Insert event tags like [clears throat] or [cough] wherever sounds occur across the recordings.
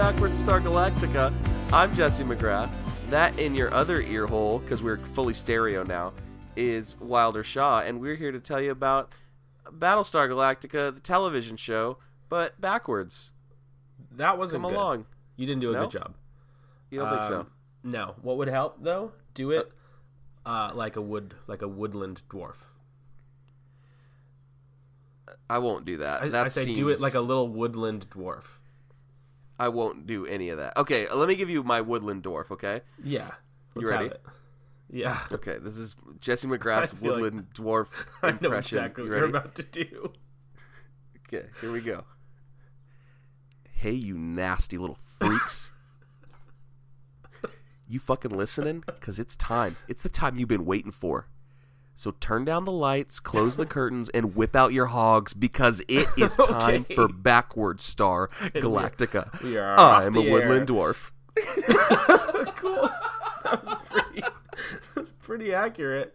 welcome to Backward Star Galactica. I'm Jesse McGrath. That in your other ear hole, because we're fully stereo now, is Wilder Shaw, and we're here to tell you about Battlestar Galactica, the television show, but backwards. That wasn't Come good. along. You didn't do a No? good job. You don't think so? Um, No. What would help though? Do it uh, like a wood, like a woodland dwarf. I won't do that. I, that I say do it like a little woodland dwarf. I won't do any of that. Okay, let me give you my woodland dwarf. Okay. Yeah. Let's ready? Yeah. Okay. This is Jesse [laughs] McGrath's I feel like- woodland dwarf [laughs] I impression. know exactly You what you're about to do. Okay, here we go. Hey, you nasty little freaks. [laughs] you fucking listening? Because it's time. It's the time you've been waiting for. So turn down the lights, close the curtains, and whip out your hogs because it [laughs] is time Okay. for Backward Star Galactica. we are I'm a woodland air. dwarf. [laughs] cool. That was pretty. that was pretty accurate.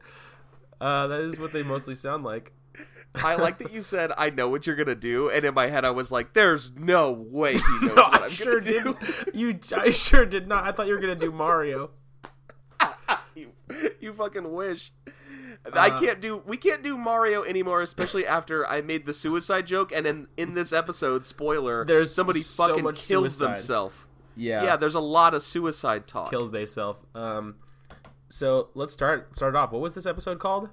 Uh, that is what they mostly sound like. I like that you [laughs] said, I know what you're going to do. And in my head, I was like, there's no way he knows No, what I I'm sure going to do. did. You, I sure did not. I thought you were gonna do Mario. you, you fucking wish. I Uh, can't do. We can't do Mario anymore, especially after I made the suicide joke. And in in this episode, spoiler, There's somebody so fucking kills suicide. themselves. Yeah. Yeah, there's a lot of suicide talk. kills they self. Um, so let's start start off. What was this episode called?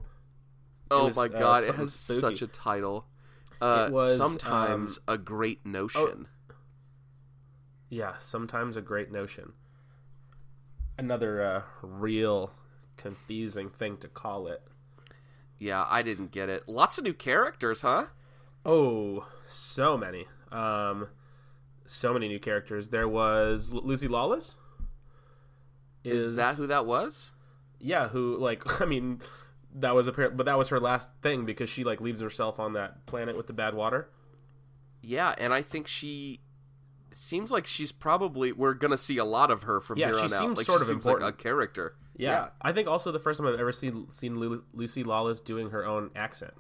oh was, my uh, god, it has spooky. such a title. Uh, It was, sometimes um, a great notion. Yeah, sometimes a great notion. Another uh, real confusing thing to call it. Yeah, I didn't get it. Lots of new characters, huh? Oh, so many. Um, so many new characters. There was L- Lucy Lawless. Is that who that was? yeah? Who like? [laughs] I mean, that was apparent, but that was her last thing because she like leaves herself on that planet with the bad water. Yeah, and I think she seems like she's probably we're gonna see a lot of her from Yeah, here on out. seems Like, sort she of seems like important. a character. Yeah. I think also the first time I've ever seen seen Lu- Lucy Lawless doing her own accent.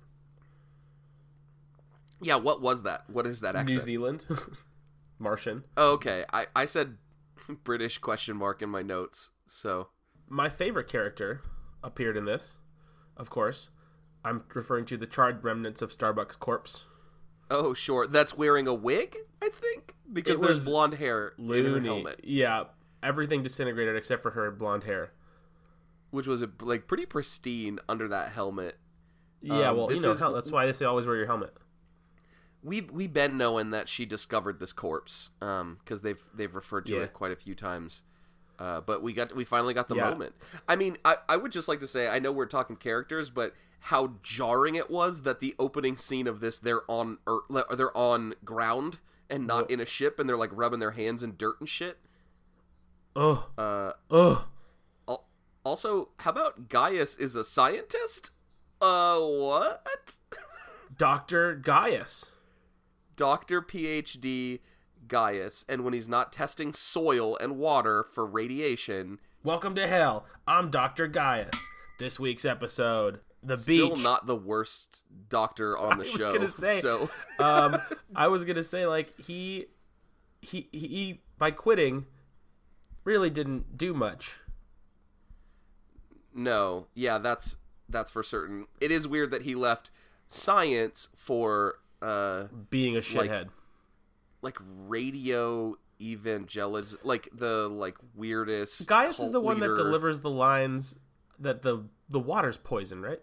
Yeah, what was that? What is that accent? New? Zealand, [laughs] Martian. Oh, okay. I, I said [laughs] British question mark in my notes. So My favorite character appeared in this, of course. I'm referring to the charred remnants of Starbucks corpse. Oh sure. That's wearing a wig, I think? Because It there's blonde hair in her helmet. Yeah, everything disintegrated except for her blonde hair. Which was like pretty pristine under that helmet. Yeah, Um, well, you know is- that's why they say always wear your helmet. We we been knowing that she discovered this corpse, um, because they've they've referred to Yeah. it quite a few times. Uh, but we got we finally got the Yeah. moment. I mean, I, I would just like to say I know we're talking characters, but how jarring it was that the opening scene of this they're on earth, they're on ground and not in a ship, and they're like rubbing their hands in dirt and shit. Oh, Uh, oh, also, how about Gaius is a scientist? Uh, what? [laughs] Doctor Gaius. Doctor PhD Gaius, and when he's not testing soil and water for radiation, Welcome to hell. I'm Doctor Gaius. This week's episode, the still beach. not the worst doctor on the I was show. gonna say, so [laughs] um, [laughs] I was gonna say like he, he, he by quitting, really didn't do much. No, yeah, that's that's for certain. It is weird that he left science for uh Being a shithead. like radio evangelism, like the like weirdest. Gaius is the one leader. that delivers the lines that the the water's poison, right?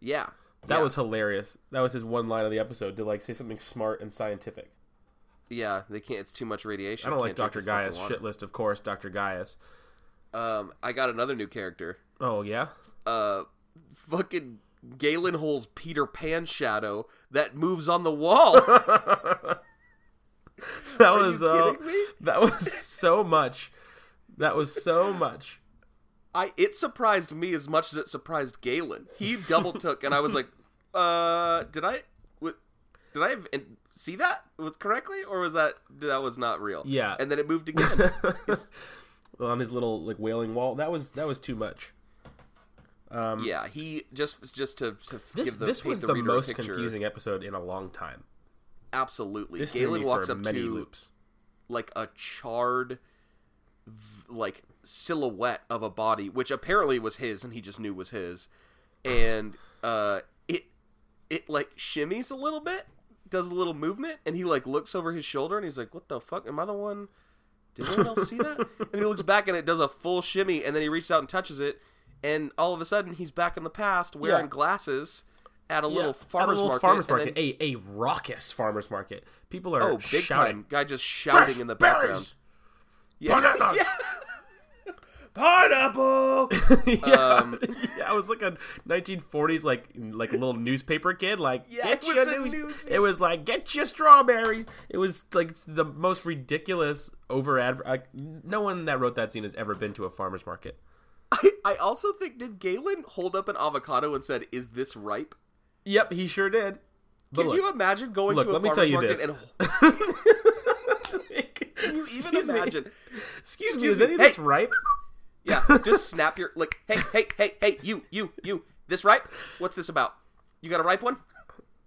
Yeah, That yeah, was hilarious. That was his one line of the episode to like say something smart and scientific. yeah. They can't. It's too much radiation. I don't like Doctor Gaius. Shit list, of course. Doctor Gaius. Um, I got another new character. Oh yeah. uh fucking Galen Hole's Peter Pan shadow that moves on the wall. [laughs] that Are was uh, that was so much. That was so much. I it surprised me as much as it surprised Galen. He double took and I was like, [laughs] uh did I w- did I have, see that with correctly or was that that was not real? Yeah. And then it moved again. [laughs] On his little like wailing wall. That was that was too much. Um, yeah, he just just to, to This give the this was the, the most picture. confusing episode in a long time. Absolutely. This Galen walks up many to loops. like a charred like silhouette of a body which apparently was his and he just knew was his and uh it it like shimmies a little bit does a little movement and he like looks over his shoulder and he's like what the fuck am i the one did anyone else see that [laughs] and he looks back and it does a full shimmy and then he reaches out and touches it and all of a sudden he's back in the past wearing Yeah. glasses at a little At a farmer's little market, farmers market then, a, a raucous farmers market. People are oh big shouting. time guy just shouting "Fresh in the background yeah. Bananas!" [laughs] Yeah. pineapple [laughs] yeah, Um, yeah, I was like a 1940s like like a little newspaper kid. Like, Yeah, get it was your news. news- It was like, get your strawberries. It was like the most ridiculous over ad. Like, no one that wrote that scene has ever been to a farmer's market. I, also think did Galen hold up an avocado and said, "Is this ripe?" Yep, he sure did. But Can look, you imagine going look, to a let me tell you market this. and [laughs] [laughs] can you excuse even me. imagine? Excuse me, Excuse is me. any of Hey. this ripe? Yeah, just snap your like, hey, hey, hey, hey, you, you, you. This ripe? What's this about? You got a ripe one?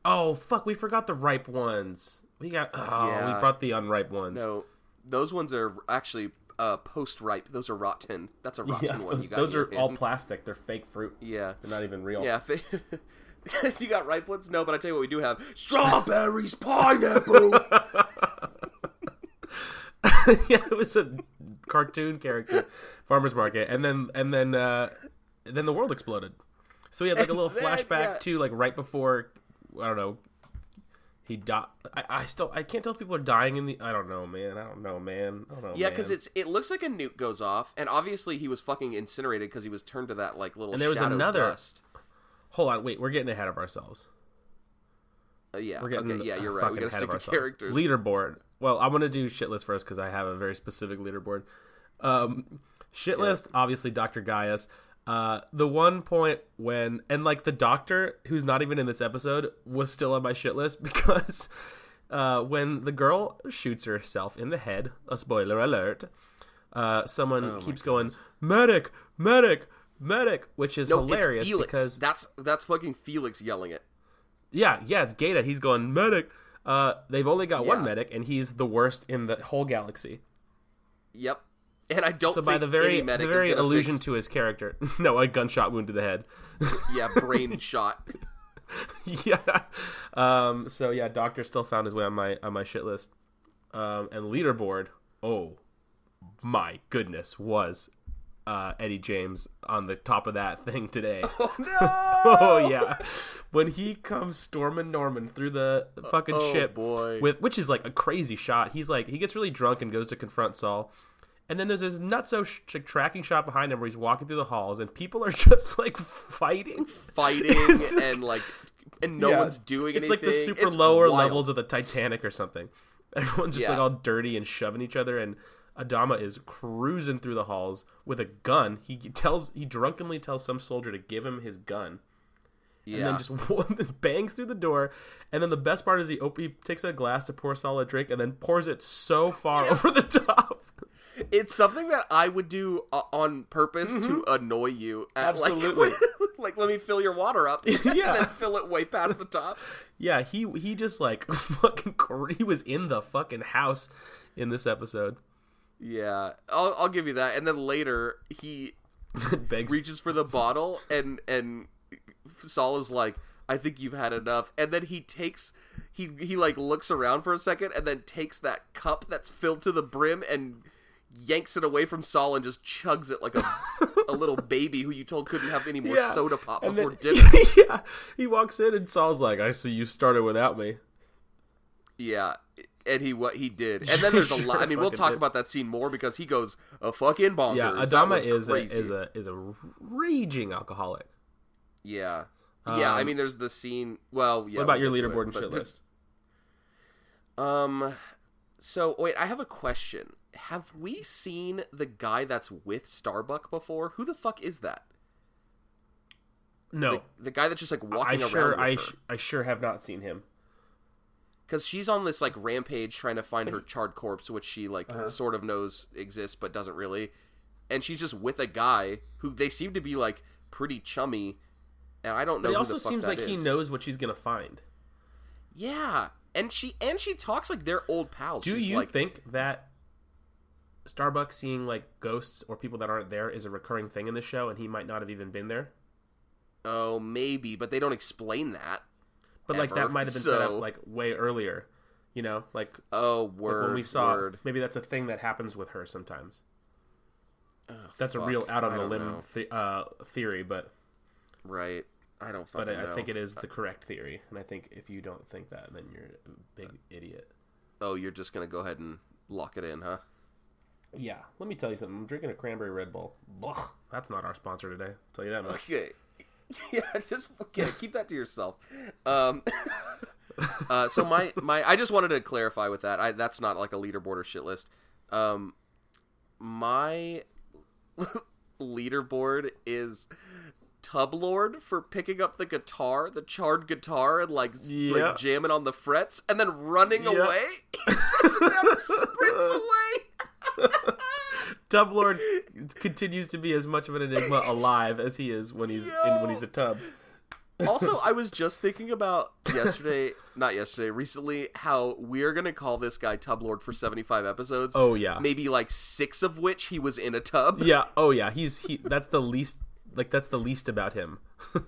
Oh fuck, we forgot the ripe ones. We got. Oh, Yeah. we brought the unripe ones. No, those ones are actually uh, post-ripe. Those are rotten. That's a rotten Yeah, one. those, those are all plastic. They're fake fruit. yeah, They're not even real. yeah. [laughs] you got ripe ones? No, but I tell you what, we do have strawberries, pineapple. [laughs] [laughs] yeah, it was a cartoon character, farmers market, and then and then uh, then the world exploded. So we had like a little flashback yeah. to like right before I don't know. He died. I, I still I can't tell if people are dying in the. I don't know, man. I don't know, man. I don't know. Yeah, because it's it looks like a nuke goes off, and obviously he was fucking incinerated because he was turned to that like little. And there was another- Dust. Hold on, wait. We're getting ahead of ourselves. Uh, yeah. We're getting okay. Yeah, you're right. We gotta ahead stick of to ourselves. characters. Leaderboard. Well, I'm gonna do shit list first because I have a very specific leaderboard. Um, shit list, obviously Dr. Gaius. Uh, the one point when and like the doctor who's not even in this episode was still on my shit list [laughs] because uh, when the girl shoots herself in the head, a spoiler alert, uh, someone Oh keeps going medic, medic, medic, which is no, hilarious because that's that's fucking Felix yelling it. yeah, yeah, it's Gaeta. He's going medic. Uh, they've only got one medic, and he's the worst in the whole galaxy. Yep. And I don't So think by the very the very allusion fix, to his character, [laughs] no, a gunshot wound to the head. [laughs] yeah brain shot. [laughs] yeah. Um. So yeah, Doctor still found his way on my on my shit list. Um. And leaderboard. Oh, my goodness, was uh, Eddie James on the top of that thing today. Oh no! oh yeah, when he comes storming Norman through the fucking Oh, ship boy. with which is like a crazy shot. He's like he gets really drunk and goes to confront Saul. And then there's this nutso sh- tracking shot behind him where he's walking through the halls and people are [laughs] just like fighting. fighting [laughs] and like and no Yeah. one's doing It's anything. It's like the super It's lower wild. levels of the Titanic or something. [laughs] Everyone's just Yeah. like all dirty and shoving each other and Adama is cruising through the halls with a gun. He tells he drunkenly tells some soldier to give him his gun. Yeah. and then just bangs through the door. And then the best part is he, op- he takes a glass to pour Saul a drink and then pours it so far over the top. [laughs] it's something that I would do uh, on purpose to annoy you. At, like, Mm-hmm. Absolutely. [laughs] like, let me fill your water up. [laughs] Yeah. and then fill it way past the top. Yeah, he he just like fucking he was in the fucking house in this episode. Yeah, I'll, I'll give you that. And then later he Begs reaches for the bottle, and and Saul is like, "I think you've had enough." And then he takes he he like looks around for a second, and then takes that cup that's filled to the brim and yanks it away from Saul and just chugs it like a a little [laughs] baby who you told couldn't have any more Yeah. soda pop and before then, dinner. [laughs] yeah, he walks in and Saul's like, "I see you started without me." Yeah. And he what he did, and [laughs] then there's a Sure lot. I mean, we'll talk did. about that scene more because he goes a fucking bonkers. Yeah, Adama is a, is a is a raging alcoholic. Yeah. Yeah, I Um, mean, there's the scene. Well, yeah. what about we'll your leaderboard it, and shit list? Um, so wait, I have a question. Have we seen the guy that's with Starbuck before? Who the fuck is that? No, The, the guy that's just like I walking sure around I sh- I sure have not seen him. because she's on this like rampage trying to find her charred corpse, which she like Uh-huh. sort of knows exists but doesn't really. And she's just with a guy who they seem to be like pretty chummy, and I don't know. But it who also seems like he knows what she's gonna find. Yeah, and she and she talks like they're old pals. Do She's you like, think that Starbuck seeing like ghosts or people that aren't there is a recurring thing in the show, and he might not have even been there. Oh, maybe, but they don't explain that. But like that might have been set up like way earlier. You know, like, Oh, like word. when we saw word. maybe that's a thing that happens with her sometimes. Oh, That's a real out on the limb the- uh, theory, but Right. I don't but I, I think it is the correct theory, and I think if you don't think that, then you're a big idiot. Oh, you're just gonna go ahead and lock it in, huh? Yeah, let me tell you something. I'm drinking a cranberry Red Bull. Blah. That's not our sponsor today. I'll tell you that much. Okay. [laughs] Yeah, just okay, keep that to yourself. Um, [laughs] uh, so my my I just wanted to clarify with that. I that's not like a leaderboard or shit list. Um, my [laughs] leaderboard is Tub Lord for picking up the guitar, the charred guitar, and like, Yeah. like jamming on the frets, and then running Yeah. away. He sets it down and sprints away. [laughs] Tub Lord continues to be as much of an enigma alive as he is when he's in, when he's a tub. also, I was just thinking about yesterday, not yesterday, recently, how we're gonna call this guy Tub Lord for seventy-five episodes. Oh yeah, maybe like six of which he was in a tub. yeah. Oh yeah. He's he. That's the least. Like that's the least about him. [laughs]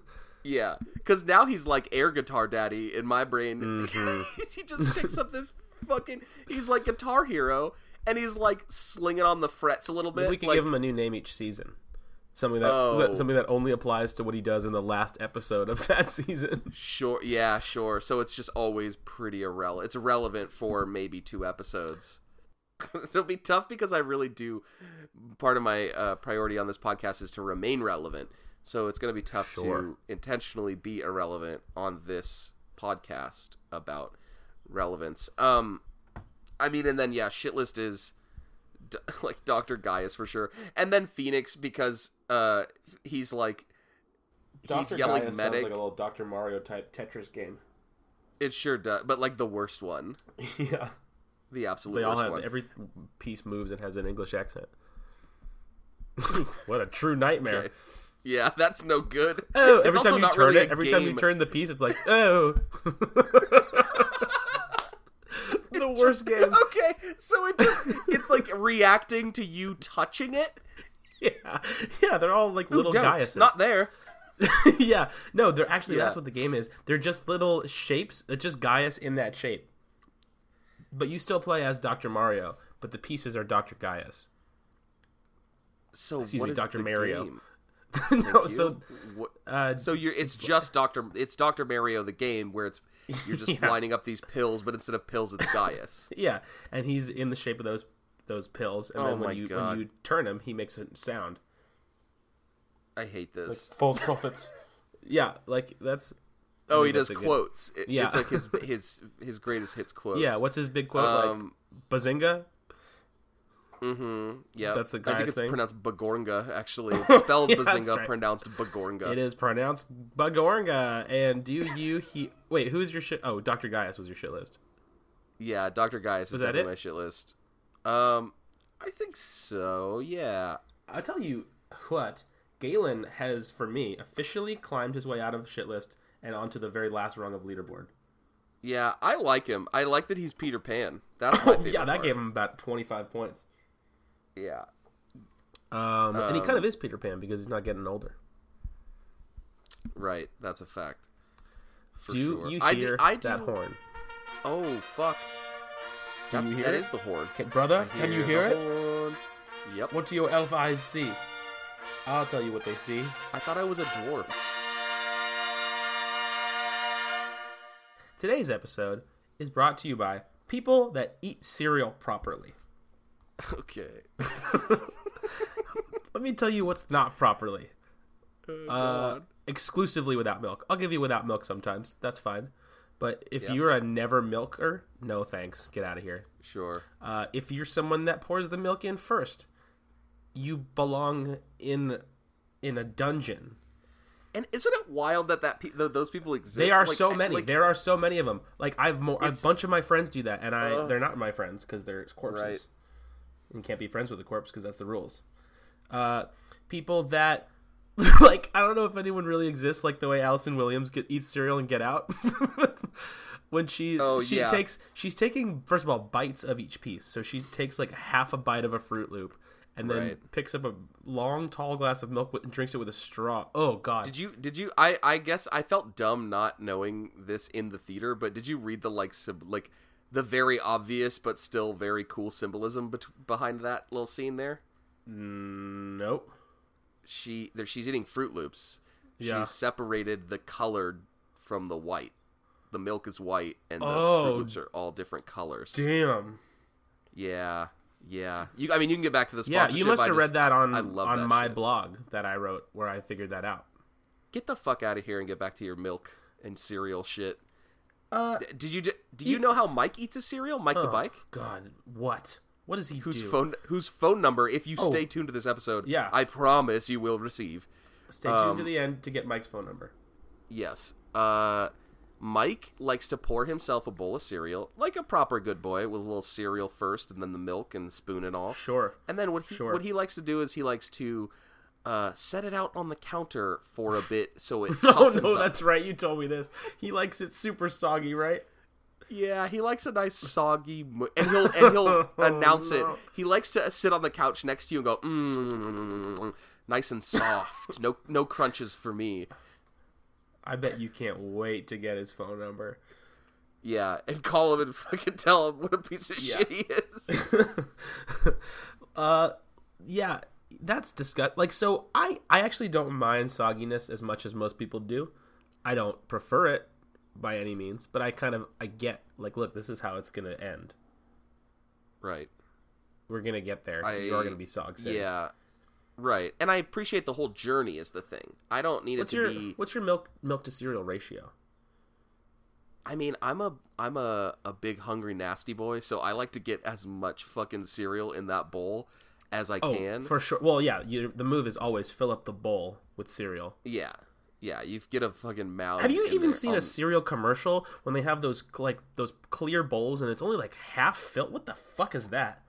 Yeah, because now he's like air guitar daddy in my brain. Mm-hmm. [laughs] he just picks up this fucking. He's like guitar hero, and he's like slinging on the frets a little bit. we can like, give him a new name each season. Something that, Oh. that something that only applies to what he does in the last episode of [laughs] that season. Sure, yeah, sure. So it's just always pretty irrelevant. It's relevant for maybe two episodes. [laughs] It'll be tough because I really do. Part of my uh, priority on this podcast is to remain relevant. So it's going to be tough Sure. to intentionally be irrelevant on this podcast about relevance. Um, I mean, and then yeah, shitlist is d- [laughs] like Doctor Gaius for sure, and then Phoenix because uh he's like he's yelling medic. Sounds like a little Dr. Mario type Tetris game. It sure does, but like the worst one, [laughs] yeah. the absolute They all worst have one. every piece moves and has an English accent. [laughs] what a true nightmare! Okay. Yeah, that's no good. Oh, every also time you turn really it, a every time you turn the piece, it's like, oh, the worst game. Okay, so it just it's like reacting to you touching it. Yeah, yeah, they're all like little Don't, Gaiuses. not there. [laughs] yeah, no, they're actually Yeah. that's what the game is. They're just little shapes. It's just Gaius in that shape. But you still play as Dr. Mario, but the pieces are Dr. Gaius. So Excuse what me, Dr. Mario. game? [laughs] no, You? so uh, so you're it's just Doctor it's Doctor Mario the game where it's [laughs] you're just Yeah. lining up these pills, but instead of pills, it's Gaius. [laughs] yeah, and he's in the shape of those those pills, and Oh then when you God. when you turn him, he makes a sound. I hate this. False prophets. [laughs] yeah, like that's oh, he does a good- quotes. It- Yeah. it's like his his his greatest hits quotes. yeah. What's his big quote? Um, like Bazinga. Mm-hmm. Yeah, That's the I think it's thing? pronounced Bagorga. Actually, [laughs] it's spelled Yeah, Bazinga, right. pronounced Bagorga. It is pronounced Bagorga. And do you he wait? Who's your shit? Oh, Dr. Gaius was your shit list. Yeah, Doctor Gaius is Was that definitely it? my shit list. Um, I think so. Yeah. I'll tell you what, Galen has, for me, officially climbed his way out of shit list and onto the very last rung of leaderboard. Yeah, I like him. I like that he's Peter Pan. That's [laughs] my Oh, favorite yeah, that part. gave him about 25 points. Yeah. Um, and he Um, kind of is Peter Pan because he's not getting older. Right. That's a fact. Do sure. you I hear do, I do, that horn? Oh fuck. Do That's, you hear that it? is the horn. Can, brother, can you hear it? horn. Yep. What do your elf eyes see? I'll tell you what they see. I thought I was a dwarf. Today's episode is brought to you by people that eat cereal properly. Okay. [laughs] Let me tell you what's not properly. Oh, Uh, exclusively without milk. I'll give you without milk sometimes. That's fine. But if Yeah. you're a never milker, no thanks. Get out of here. Sure. Uh, if you're someone that pours the milk in first, you belong in in a dungeon. And isn't it wild that that pe- th- those people exist? They are Like, so many. like- there are so many of them. Like I've mo- a bunch of my friends do that, and I Ugh. they're not my friends because they're corpses. Right. You can't be friends with a corpse because that's the rules. Uh, people that [laughs] like I don't know if anyone really exists like the way Allison Williams get, eats cereal and get out. [laughs] when she Oh, she yeah. takes she's taking first of all bites of each piece. So she takes like half a bite of a Fruit Loop and then Right. picks up a long tall glass of milk and drinks it with a straw. Oh god. Did you? Did you? I I guess I felt dumb not knowing this in the theater. But did you read the like sym- like the very obvious but still very cool symbolism bet- behind that little scene there? Nope. She there she's eating Fruit Loops. Yeah. She's separated the colored from the white. The milk is white and the Oh. Fruit Loops are all different colors. Damn. Yeah. Yeah. You I mean you can get back to the Yeah, you must I have just- read that on on that my shit. blog that I wrote where I figured that out. Get the fuck out of here and get back to your milk and cereal shit. Uh, Did you do you know how Mike eats a cereal? Mike the oh, bike? God, what? What does he whose do? phone whose phone number if you Oh. stay tuned to this episode Yeah. i promise you will receive Stay tuned to um, the end to get Mike's phone number. yes uh mike likes to pour himself a bowl of cereal like a proper good boy with a little cereal first and then the milk and spoon and all Sure. and then what he Sure. what he likes to do is he likes to uh, set it out on the counter for a bit so it Oh [laughs] no, up. that's right. You told me this. He likes it super soggy, right? Yeah, he likes a nice soggy, mo- and he'll and he'll [laughs] announce it. He likes to sit on the couch next to you and go, mm, nice and soft. No, no crunches for me. I bet you can't wait to get his phone number. Yeah, and call him and fucking tell him what a piece of Yeah. shit he is. [laughs] uh, yeah, that's disgust. Like, so I I actually don't mind sogginess as much as most people do. I don't prefer it by any means, but I kind of I get like, look, this is how it's gonna end. right. We're gonna get there. I- You're gonna be sog city. Yeah. Right. And I appreciate the whole journey is the thing. I don't need What's it to your be what's your milk milk to cereal ratio? I mean, I'm a I'm a, a big hungry nasty boy, so I like to get as much fucking cereal in that bowl as I Oh, can. for sure. Well, yeah, you, the move is always fill up the bowl with cereal. Yeah. Yeah, you get a fucking mouth. Have you even there. seen Um, a cereal commercial when they have those like those clear bowls and it's only like half filled? What the fuck is that?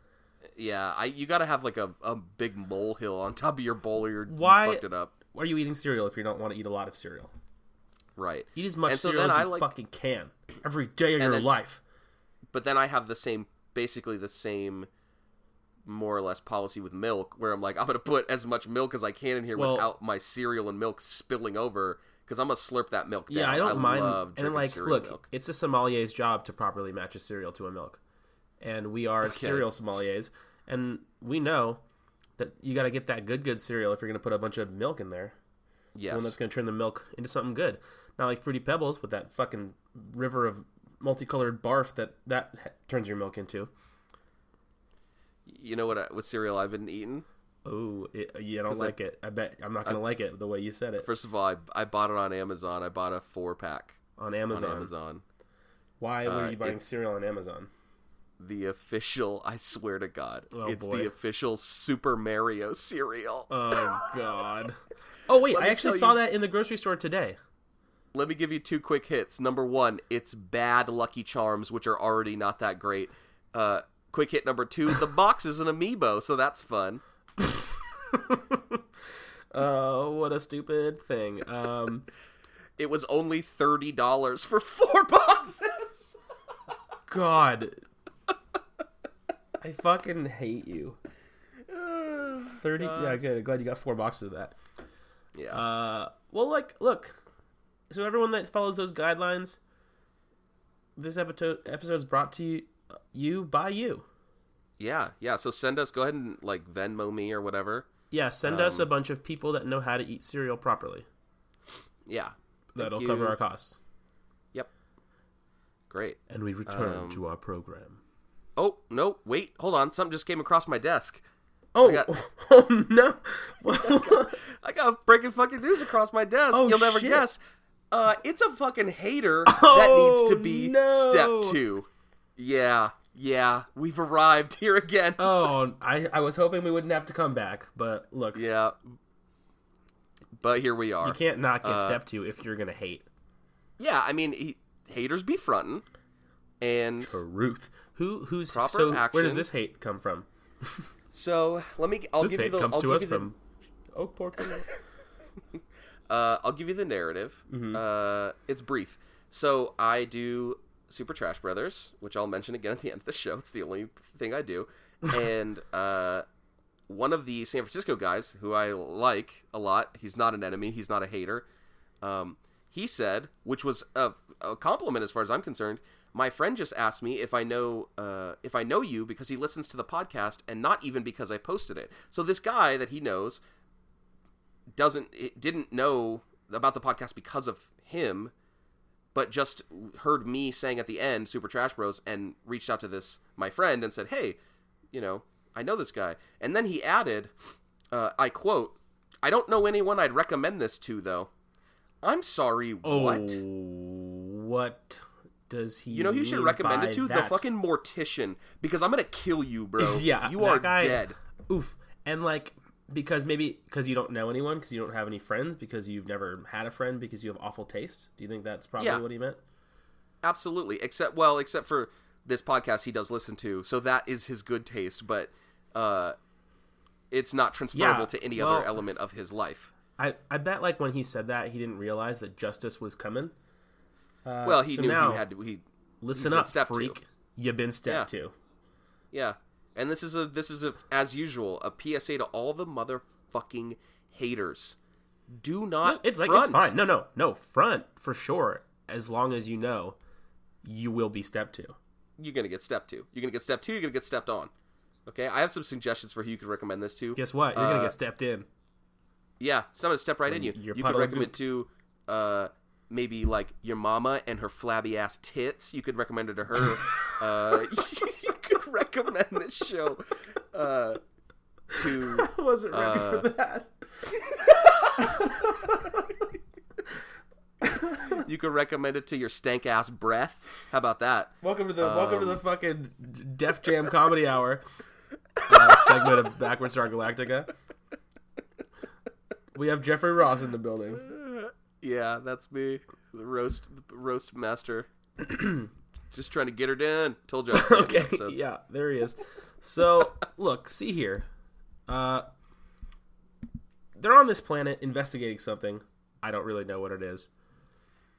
Yeah, I you got to have like a, a big molehill on top of your bowl or you're Why- you fucked it up. Why are you eating cereal if you don't want to eat a lot of cereal? Right. Eat as much And cereal then as I you like- fucking can every day of your life. But then I have the same basically the same more or less policy with milk where I'm like I'm to put as much milk as I can in here Well- without my cereal and milk spilling over cuz I'm to slurp that milk down. Yeah, I don't mind. love and like, look, milk. it's a sommelier's job to properly match a cereal to a milk, and we are cereal sommeliers, and we know that you got to get that good, good cereal if you're to put a bunch of milk in there. Yes. one that's to turn the milk into something good. Not like Fruity Pebbles with that fucking river of multicolored barf that that turns your milk into. You know what I, what cereal I've been eating? Oh, it, you don't 'Cause I- like it. I bet I'm not going to like it the way you said it First of all, I, I bought it on Amazon. I bought a 4 pack on on Amazon. Amazon. Why were Uh, you buying cereal on Amazon? The official, I swear to God, Oh, it's boy. the official Super Mario cereal. Oh [laughs] God. Oh wait, Let I actually saw you- that in the grocery store today. Let me give you two quick hits. Number one, it's bad Lucky Charms, which are already not that great. Uh, quick hit number two, the box is an amiibo, so that's fun. [laughs] Oh, what a stupid thing. Um, It was only thirty dollars for four [laughs] boxes. God, I fucking hate you. [sighs] Thirty. Yeah, good. Glad you got four boxes of that. yeah, Uh, well, like, look. So everyone that follows those guidelines, this episode episode is brought to you, you by you. yeah, yeah. So send us. Go ahead and like Venmo me or whatever. Yeah, send us a bunch of people that know how to eat cereal properly. Yeah, That'll Thank cover our costs. Yep. Great. And we return Um, to our program. Oh no! Wait, hold on. Something just came across my desk. Oh, got- [laughs] oh no! [laughs] I got breaking fucking news across my desk. Oh, You'll never shit. guess. Uh, it's a fucking hater that Oh, needs to be no. step two. Yeah, yeah, we've arrived [laughs] here again. oh, I, I was hoping we wouldn't have to come back, but look, Yeah, but here we are. you can't not get Uh, step two if you're gonna hate. Yeah, I mean, he, haters be frontin', and Truth. Who who's Proper so? Where does this hate come from? so let me. I'll This give you hate the. comes I'll to give us you the- from Oak Pork. [laughs] Uh, I'll give you the narrative. Mm-hmm. Uh, it's brief. So I do Super Trash Brothers, which I'll mention again at the end of the show. It's the only thing I do. [laughs] and uh, one of the San Francisco guys who I like a lot, he's not an enemy, he's not a hater. Um, he said, which was a, a compliment as far as I'm concerned. My friend just asked me if I know uh, if I know you because he listens to the podcast and not even because I posted it. So this guy that he knows doesn't it didn't know about the podcast because of him, but just heard me saying at the end Super Trash Bros and reached out to this my friend and said, "Hey, you know, I know this guy." And then he added, uh, I quote, "I don't know anyone I'd recommend this to though." I'm sorry, Oh, what? what does he? You know who you should recommend it to? The fucking mortician because I'm gonna kill you, bro. [laughs] Yeah, you are guy- dead. Oof, and like because maybe because you don't know anyone, because you don't have any friends, because you've never had a friend, because you have awful taste. Do you think that's probably Yeah. what he meant? Absolutely. Except well, except for this podcast he does listen to, so that is his good taste, but uh it's not transferable Yeah, to any well- other element of his life. I I bet like when he said that he didn't realize that justice was coming. Uh, Well, he so knew now, he had to he listen up, to. freak. You've been stepped Yeah. to. yeah. And this is a this is a as usual, a PSA to all the motherfucking haters. Do not It's like it's fine. No, no, no. Front for sure. As long as you know, you will be stepped to. You're gonna get stepped to. You're gonna get stepped to, you're gonna get stepped on. Okay? I have some suggestions for who you could recommend this to. Guess what? You're Uh, gonna get stepped in. Yeah, someone step right in When you. your You could recommend to uh maybe like your mama and her flabby ass tits. You could recommend it to her. [laughs] uh you [laughs] [laughs] recommend this show uh to [laughs] I wasn't ready uh, for that. you could recommend it to your stank ass breath. How about that? Welcome to the welcome to the Um, fucking Def Jam Comedy Hour [laughs] uh, segment of Backward Star Galactica. We have Jeffrey Ross in the building. Yeah, that's me. The roast roast master. [clears throat] Just trying to get her done. Told you. I'd say the Okay, episode. [laughs] yeah, there he is. So, [laughs] look, see here. Uh, they're on this planet investigating something. I don't really know what it is.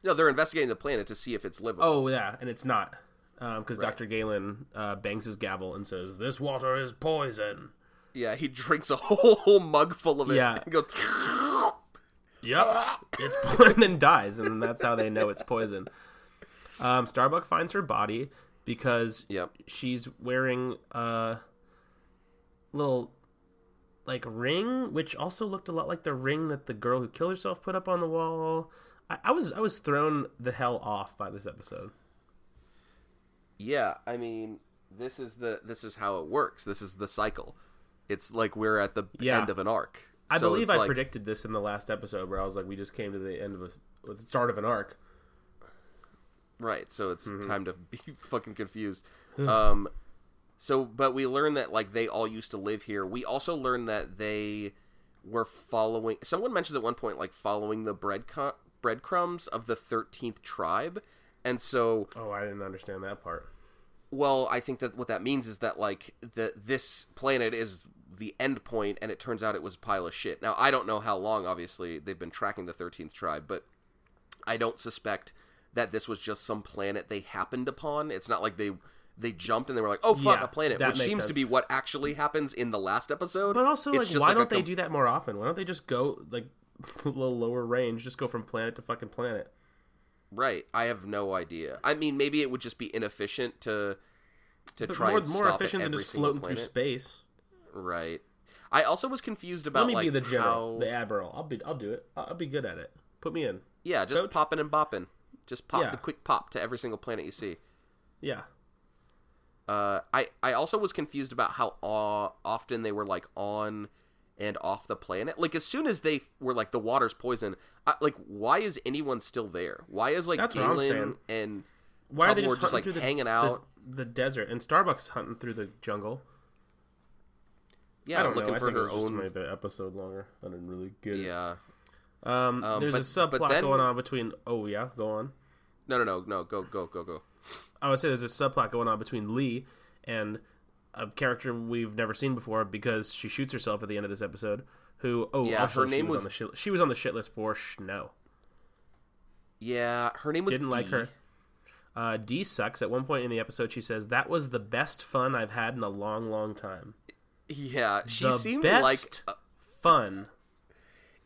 No, they're investigating the planet to see if it's livable. Oh, yeah, and it's not. Because Dr. Galen uh, bangs his gavel and says, This water is poison. Yeah, he [laughs] drinks a whole mug full of it. Yeah. and goes. Yep. It's po- and then dies, and that's how they know it's poison. Um, Starbuck finds her body because Yep. she's wearing a little like ring, which also looked a lot like the ring that the girl who killed herself put up on the wall. I, I was I was thrown the hell off by this episode. Yeah, I mean, this is the this is how it works. This is the cycle. It's like we're at the Yeah. end of an arc. I So believe I like- predicted this in the last episode where I was like, we just came to the end of a the start of an arc. Right, so it's Mm-hmm. time to [laughs] be fucking confused. [sighs] um, so, but we learn that like they all used to live here. We also learn that they were following. Someone mentions at one point like following the bread breadcrumbs of the thirteenth tribe, and so Oh, I didn't understand that part. well, I think that what that means is that like the this planet is the end point, and it turns out it was a pile of shit. Now I don't know how long. Obviously, they've been tracking the thirteenth tribe, but I don't suspect that this was just some planet they happened upon. It's not like they they jumped and they were like, "Oh fuck, Yeah, a planet," which seems sense. to be what actually happens in the last episode. But also, It's like, why like don't they com- do that more often? Why don't they just go like [laughs] a little lower range, just go from planet to fucking planet? Right, I have no idea. I mean, maybe it would just be inefficient to to But try more more efficient than just floating through space. Right. I also was confused about Let me like be the general, how the admiral. I'll be I'll do it. I'll, I'll be good at it. Put me in. yeah, just Coach? popping and bopping, just pop Yeah. the quick pop to every single planet you see. Yeah. Uh, I I also was confused about how uh, often they were like on and off the planet. Like as soon as they were like the water's poison, I, like why is anyone still there? Why is like That's Galen and Why are they just, just, like, the, hanging the- out? the, desert and Starbucks hunting through the jungle? yeah, I don't looking know. for I think it her was just to own make the episode longer. I didn't really get it. yeah. Um, Um, there's a but- but subplot then- going on between. Oh yeah, go on. No, no, no, no. Go, go, go, go. I would say there's a subplot going on between Lee and a character we've never seen before because she shoots herself at the end of this episode. Who? Oh, Yeah, also her she name was, was- on the shit. She was on the shit list for Snow. Yeah, her name was Didn't like her. Uh, D sucks. At one point in the episode, she says, That was the best fun I've had in a long, long time. Yeah, she the seemed best like fun.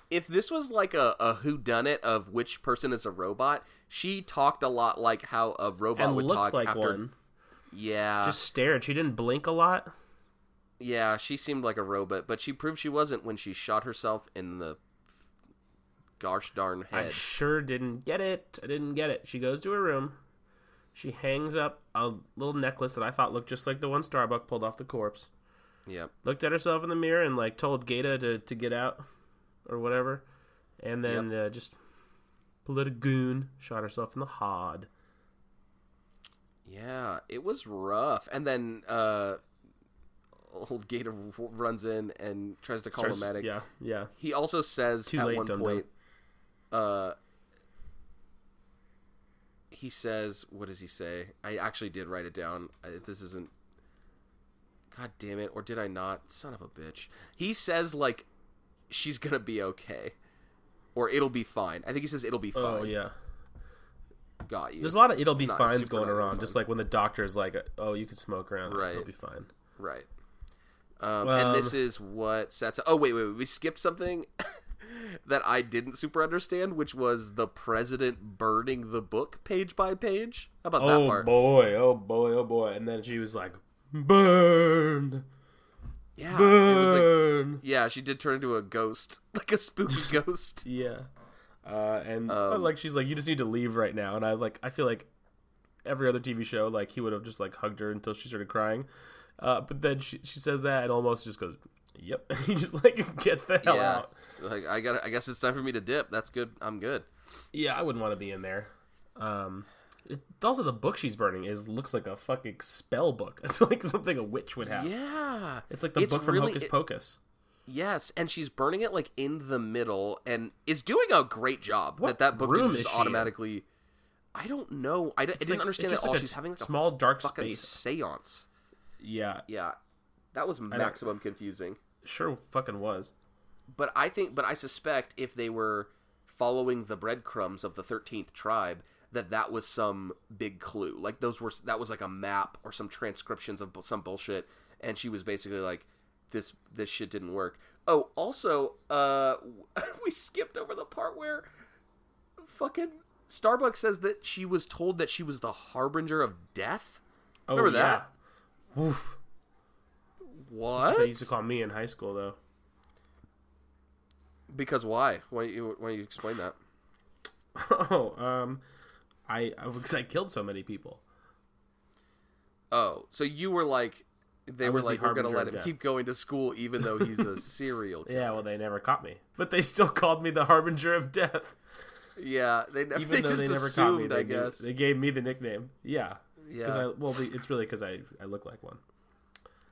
If this was like a, a who done it of which person is a robot, she talked a lot like how a robot And would looked talk like after. one. Yeah, Just stared. She didn't blink a lot. yeah, she seemed like a robot, but she proved she wasn't when she shot herself in the gosh darn head. I sure didn't get it. I didn't get it. She goes to her room. She hangs up a little necklace that I thought looked just like the one Starbuck pulled off the corpse. Yep. Looked at herself in the mirror and like told Gaeta to, to get out or whatever, and then uh, just pulled a goon, shot herself in the hod. Yeah, it was rough. And then uh old Gaeta w- runs in and tries to call Starts- a medic. Yeah, yeah. He also says Too at late, one dum-dum. point, uh, he says, "What does he say?" I actually did write it down. I, this isn't. God damn it! Or did I not? Son of a bitch. He says like, "She's gonna be okay," or "It'll be fine." I think he says, "It'll be fine." Oh yeah. Got you. There's a lot of it'll be It's fines going around. Just like when the doctor's like, "Oh, you can smoke around. Right. It'll be fine." Right. Um, Um, and this is what sets. Oh wait, wait, wait. We skipped something [laughs] that I didn't super understand, which was the president burning the book page by page. How about that part? Oh boy! Oh boy! Oh boy! And then she was like, "Burn, Yeah, it like, yeah. She did turn into a ghost, [laughs] like a spooky [laughs] ghost. Yeah. Uh, and Um, but, like she's like, you just need to leave right now. And I like, I feel like every other TV show, like he would have just like hugged her until she started crying. Uh, but then she she says that and almost just goes, "Yep." [laughs] he just like gets the hell yeah, out. like I got. I guess it's time for me to dip. That's good. I'm good. Yeah, I wouldn't want to be in there. Um, it, also the book she's burning is looks like a fucking spell book. [laughs] It's like something a witch would have. Yeah, It's like the It's book from really- Hocus it- Pocus. Yes, and she's burning it like in the middle, and is doing a great job. What that that book room is just she in? automatically. I don't know. I, d- I It's didn't like- understand just all. like a she's having like a small dark fucking space. seance. Yeah, Yeah, that was maximum confusing. sure fucking was. But I think, but I suspect if they were following the breadcrumbs of the thirteenth tribe, that that was some big clue. Like those were that was like a map or some transcriptions of some bullshit, and she was basically like, "This this shit didn't work." Oh, also, uh, [laughs] we skipped over the part where fucking Starbucks says that she was told that she was the harbinger of death. Oh, Remember yeah. that? Woof. What? They used to call me in high school though. Because why? Why don't you why don't you explain that? [laughs] Oh, um, I because [laughs] I killed so many people. Oh, so you were like, they I were the like, we're gonna let him death." keep going to school even though he's a [laughs] serial killer. Yeah, well, they never caught me, but they still called me the harbinger of death. Yeah, they, ne- [laughs] Even they though just they never assumed, caught me, they I gave, guess. they gave me the nickname. Yeah, Yeah. I well, it's really because I I look like one.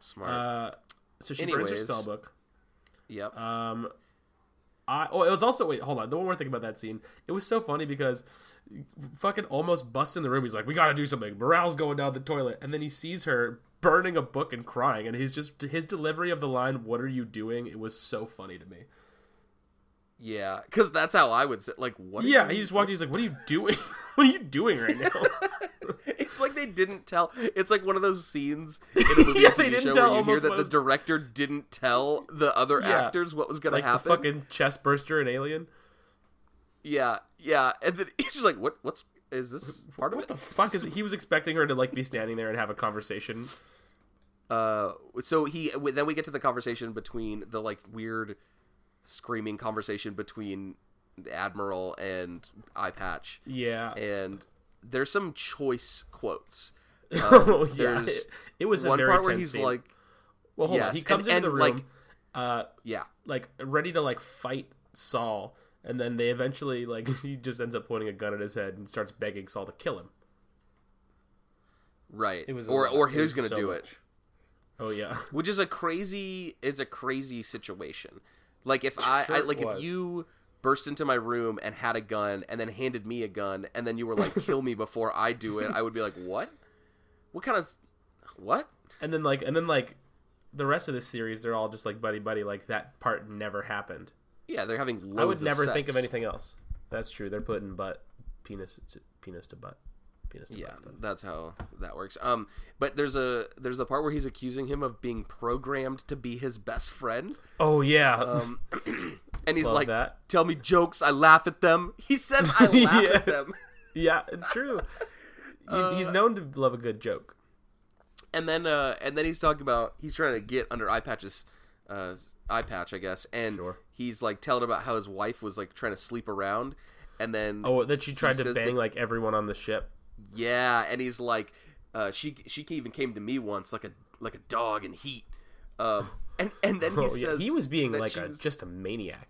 Smart. Uh, so she burns her Anyways. spell book. yep. Um, I oh, it was also wait, hold on. The one more thing about that scene, it was so funny because fucking almost busts in the room. He's like, "We got to do something." Morale's going down the toilet, and then he sees her burning a book and crying, and he's just his delivery of the line, "What are you doing?" It was so funny to me. Yeah, because that's how I would say. Like, what? Yeah, he just walked. He's like, "What are you doing? [laughs] what are you doing right now?" [laughs] it's like they didn't tell. It's like one of those scenes [laughs] in a movie Yeah, TV they didn't show tell where you hear that the was- director didn't tell the other Yeah. actors what was gonna like the happen. fucking chest burster and Alien. Yeah, yeah, and then he's just like, "What? What's is this part of What it?" the fuck is it? He was expecting her to like be standing there and have a conversation. Uh, so he then we get to the conversation between the like weird screaming conversation between admiral and eye patch Yeah. and there's some choice quotes [laughs] oh Um, yeah. there's It, it was a one very part where he's scene. like well, hold on. He comes and- into the room, like- uh, yeah like ready to like fight Saul, and then they eventually like [laughs] he just ends up pointing a gun at his head and starts begging Saul to kill him. right It was or lot. or It who's gonna so do it. Oh yeah. which is a crazy is a crazy situation like if i, Sure I like if you burst into my room and had a gun and then handed me a gun and then you were like kill me before i do it i would be like what what kind of what And then like and then like the rest of the series, they're all just like buddy buddy. Like that part never happened. yeah they're having loads I would never sex. think of anything else. That's true. They're putting butt penis to penis to butt. Penis Yeah, that's how that works. Um, but there's a there's the part where he's accusing him of being programmed to be his best friend. Oh yeah. Um, [clears throat] and he's Love like, that. "Tell me jokes, I laugh at them." He says, "I [laughs] laugh Yeah. at them." [laughs] yeah, it's true. Uh, he's known to love a good joke. And then uh, and then he's talking about he's trying to get under eye patches, uh, eye patch, I guess, and Sure. he's like telling about how his wife was like trying to sleep around, and then Oh, that she tried to bang that- like everyone on the ship. Yeah, and he's like, uh, she she even came to me once like a like a dog in heat, um, [laughs] and and then he Oh says yeah, he was being like a was- just a maniac.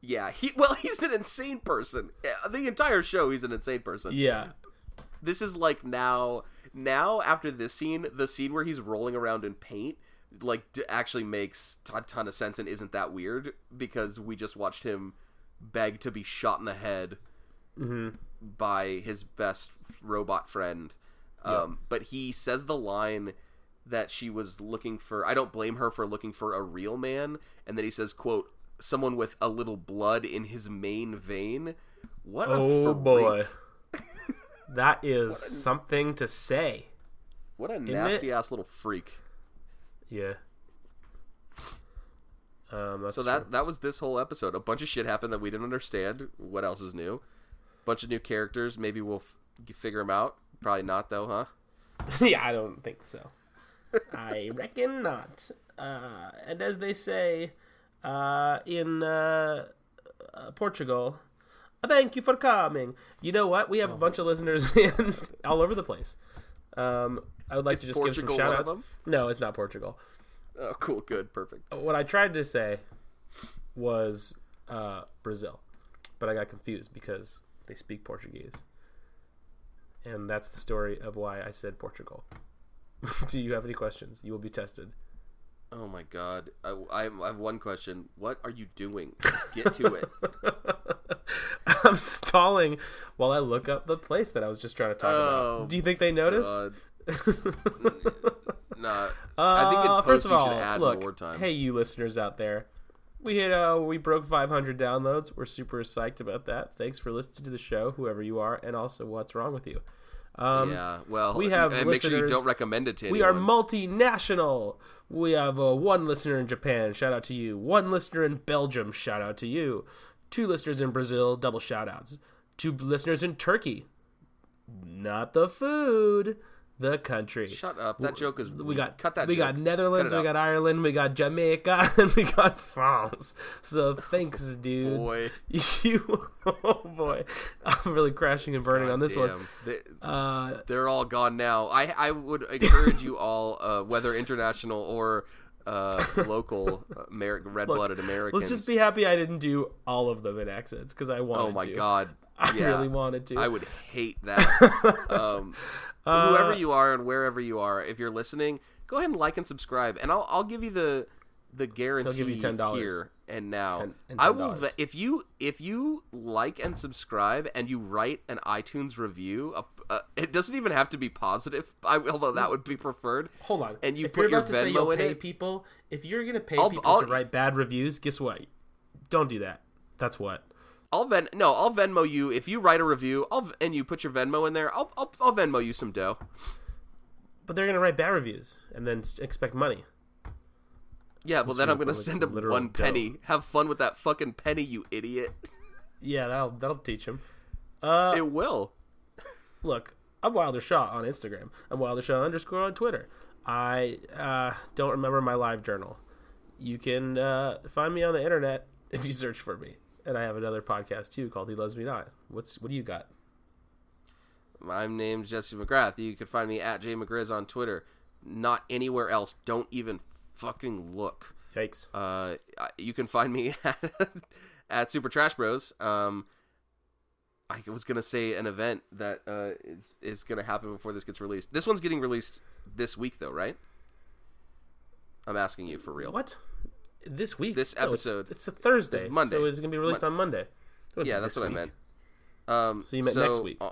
yeah he [laughs] well he's an insane person. The entire show he's an insane person. Yeah. This is like now now after this scene, the scene where he's rolling around in paint like d- actually makes a ton of sense and isn't that weird because we just watched him beg to be shot in the head hmm by his best robot friend. Um, But he says the line that she was looking for. I don't blame her for looking for a real man. And then he says, "quote Someone with a little blood in his main vein." What? a Oh freak. boy. [laughs] that is something to say. What a nasty ass little freak. Yeah. Um, so that that was this whole episode. A bunch of shit happened that we didn't understand. What else is new? Bunch of new characters. Maybe we'll f- figure them out. Probably not though, huh? [laughs] yeah, I don't think so. [laughs] I reckon not. Uh, and as they say uh, in uh, uh, Portugal, thank you for coming. You know what? We have Oh. a bunch of listeners [laughs] in all over the place. Um, I would like to just Portugal give some shout outs. No, it's not Portugal. Oh, cool, good, perfect. What I tried to say was uh, Brazil, but I got confused because they speak Portuguese. And that's the story of why I said Portugal. [laughs] Do you have any questions? You will be tested. Oh my god. I, I, have one question. What are you doing? Get to it. [laughs] I'm stalling while I look up the place that I was just trying to talk Oh, about. Do you think they noticed? God. [laughs] Nah. I think in Uh, post first of you all, should add look, more time. hey, you listeners out there, we hit uh, we broke 500 downloads. We're super psyched about that. Thanks for listening to the show, whoever you are, and also what's wrong with you. Um, yeah. Well, we have and make sure you don't recommend it to We anyone. are multinational. We have uh, one listener in Japan. Shout out to you. One listener in Belgium. Shout out to you. Two listeners in Brazil. Double shout outs. Two listeners in Turkey. Not the food, the country. Shut up. That joke is. We got cut that. We joke. got Netherlands. We got Ireland. We got Jamaica, [laughs] and we got France. So thanks, dudes. Boy. [laughs] You, oh boy, I'm really crashing and burning on this one. They, Uh, they're all gone now. I I would [laughs] encourage you all, uh, whether international or uh, local, American red-blooded Americans. let's just be happy I didn't do all of them in accents because I wanted Oh my to. god. I Yeah. really wanted to. I would hate that. [laughs] um, Uh, whoever you are and wherever you are, if you're listening, go ahead and like and subscribe, and I'll I'll give you the the guarantee give you $10. here and now. Ten- and I will $10. ve- if you if you like and subscribe and you write an iTunes review. Uh, uh, it doesn't even have to be positive, I, although that would be preferred. Hold on. And you if put you're your about to say Venmo in pay it? people, if you're gonna pay I'll- people I'll- to write bad reviews, guess what? Don't do that. That's what. I'll Ven no, I'll Venmo you if you write a review. I'll and you put your Venmo in there. I'll I'll, I'll Venmo you some dough. But they're gonna write bad reviews and then expect money. Yeah, well then I'm gonna send him one dough. penny. Have fun with that fucking penny, you idiot. Yeah, that'll that'll teach them. Uh, It will. look, I'm Wilder Shaw on Instagram. I'm Wilder Shaw underscore on Twitter. I uh, don't remember my live journal. You can uh, find me on the internet if you search for me. And I have another podcast too called He Loves Me Not. What's what do you got? My name's Jesse McGrath. You can find me at J McGrizz on Twitter. Not anywhere else. Don't even fucking look. Yikes. Uh, you can find me [laughs] at, at Super Trash Bros. Um, I was gonna say an event that uh, is is gonna happen before this gets released. This one's getting released this week, though, right? I'm asking you for real. What? This week? This No, it's- episode it's, a Thursday. is Monday. So it's going to be released Mon- on Monday. Yeah, that's what week. I meant. Um, So you meant next week. uh,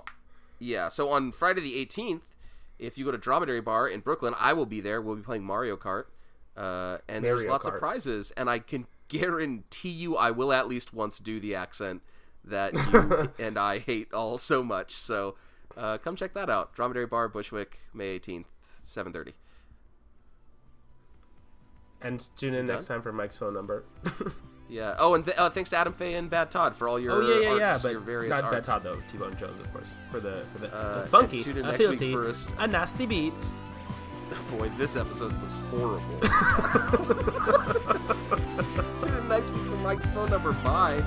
yeah, so on Friday the 18th, if you go to Dromedary Bar in Brooklyn, I will be there. We'll be playing Mario Kart, uh, and there's lots Kart. of prizes. And I can [laughs] guarantee you, I will at least once do the accent that [laughs] you and I hate all so much. So Uh, come check that out. Dromedary Bar, Bushwick, May 18th, 7:30. And tune in next time for Mike's phone number. [laughs] Yeah. Oh, and th- uh, thanks to Adam Faye and Bad Todd for all your oh yeah, yeah, yeah. But your various not arts. Bad Todd though. T Bone Jones, of course, for the for the, Uh, the funky, tune in a next week filthy, for us. a nasty beats. [laughs] Boy, this episode was horrible. [laughs] Tune in next week for Mike's phone number. Bye.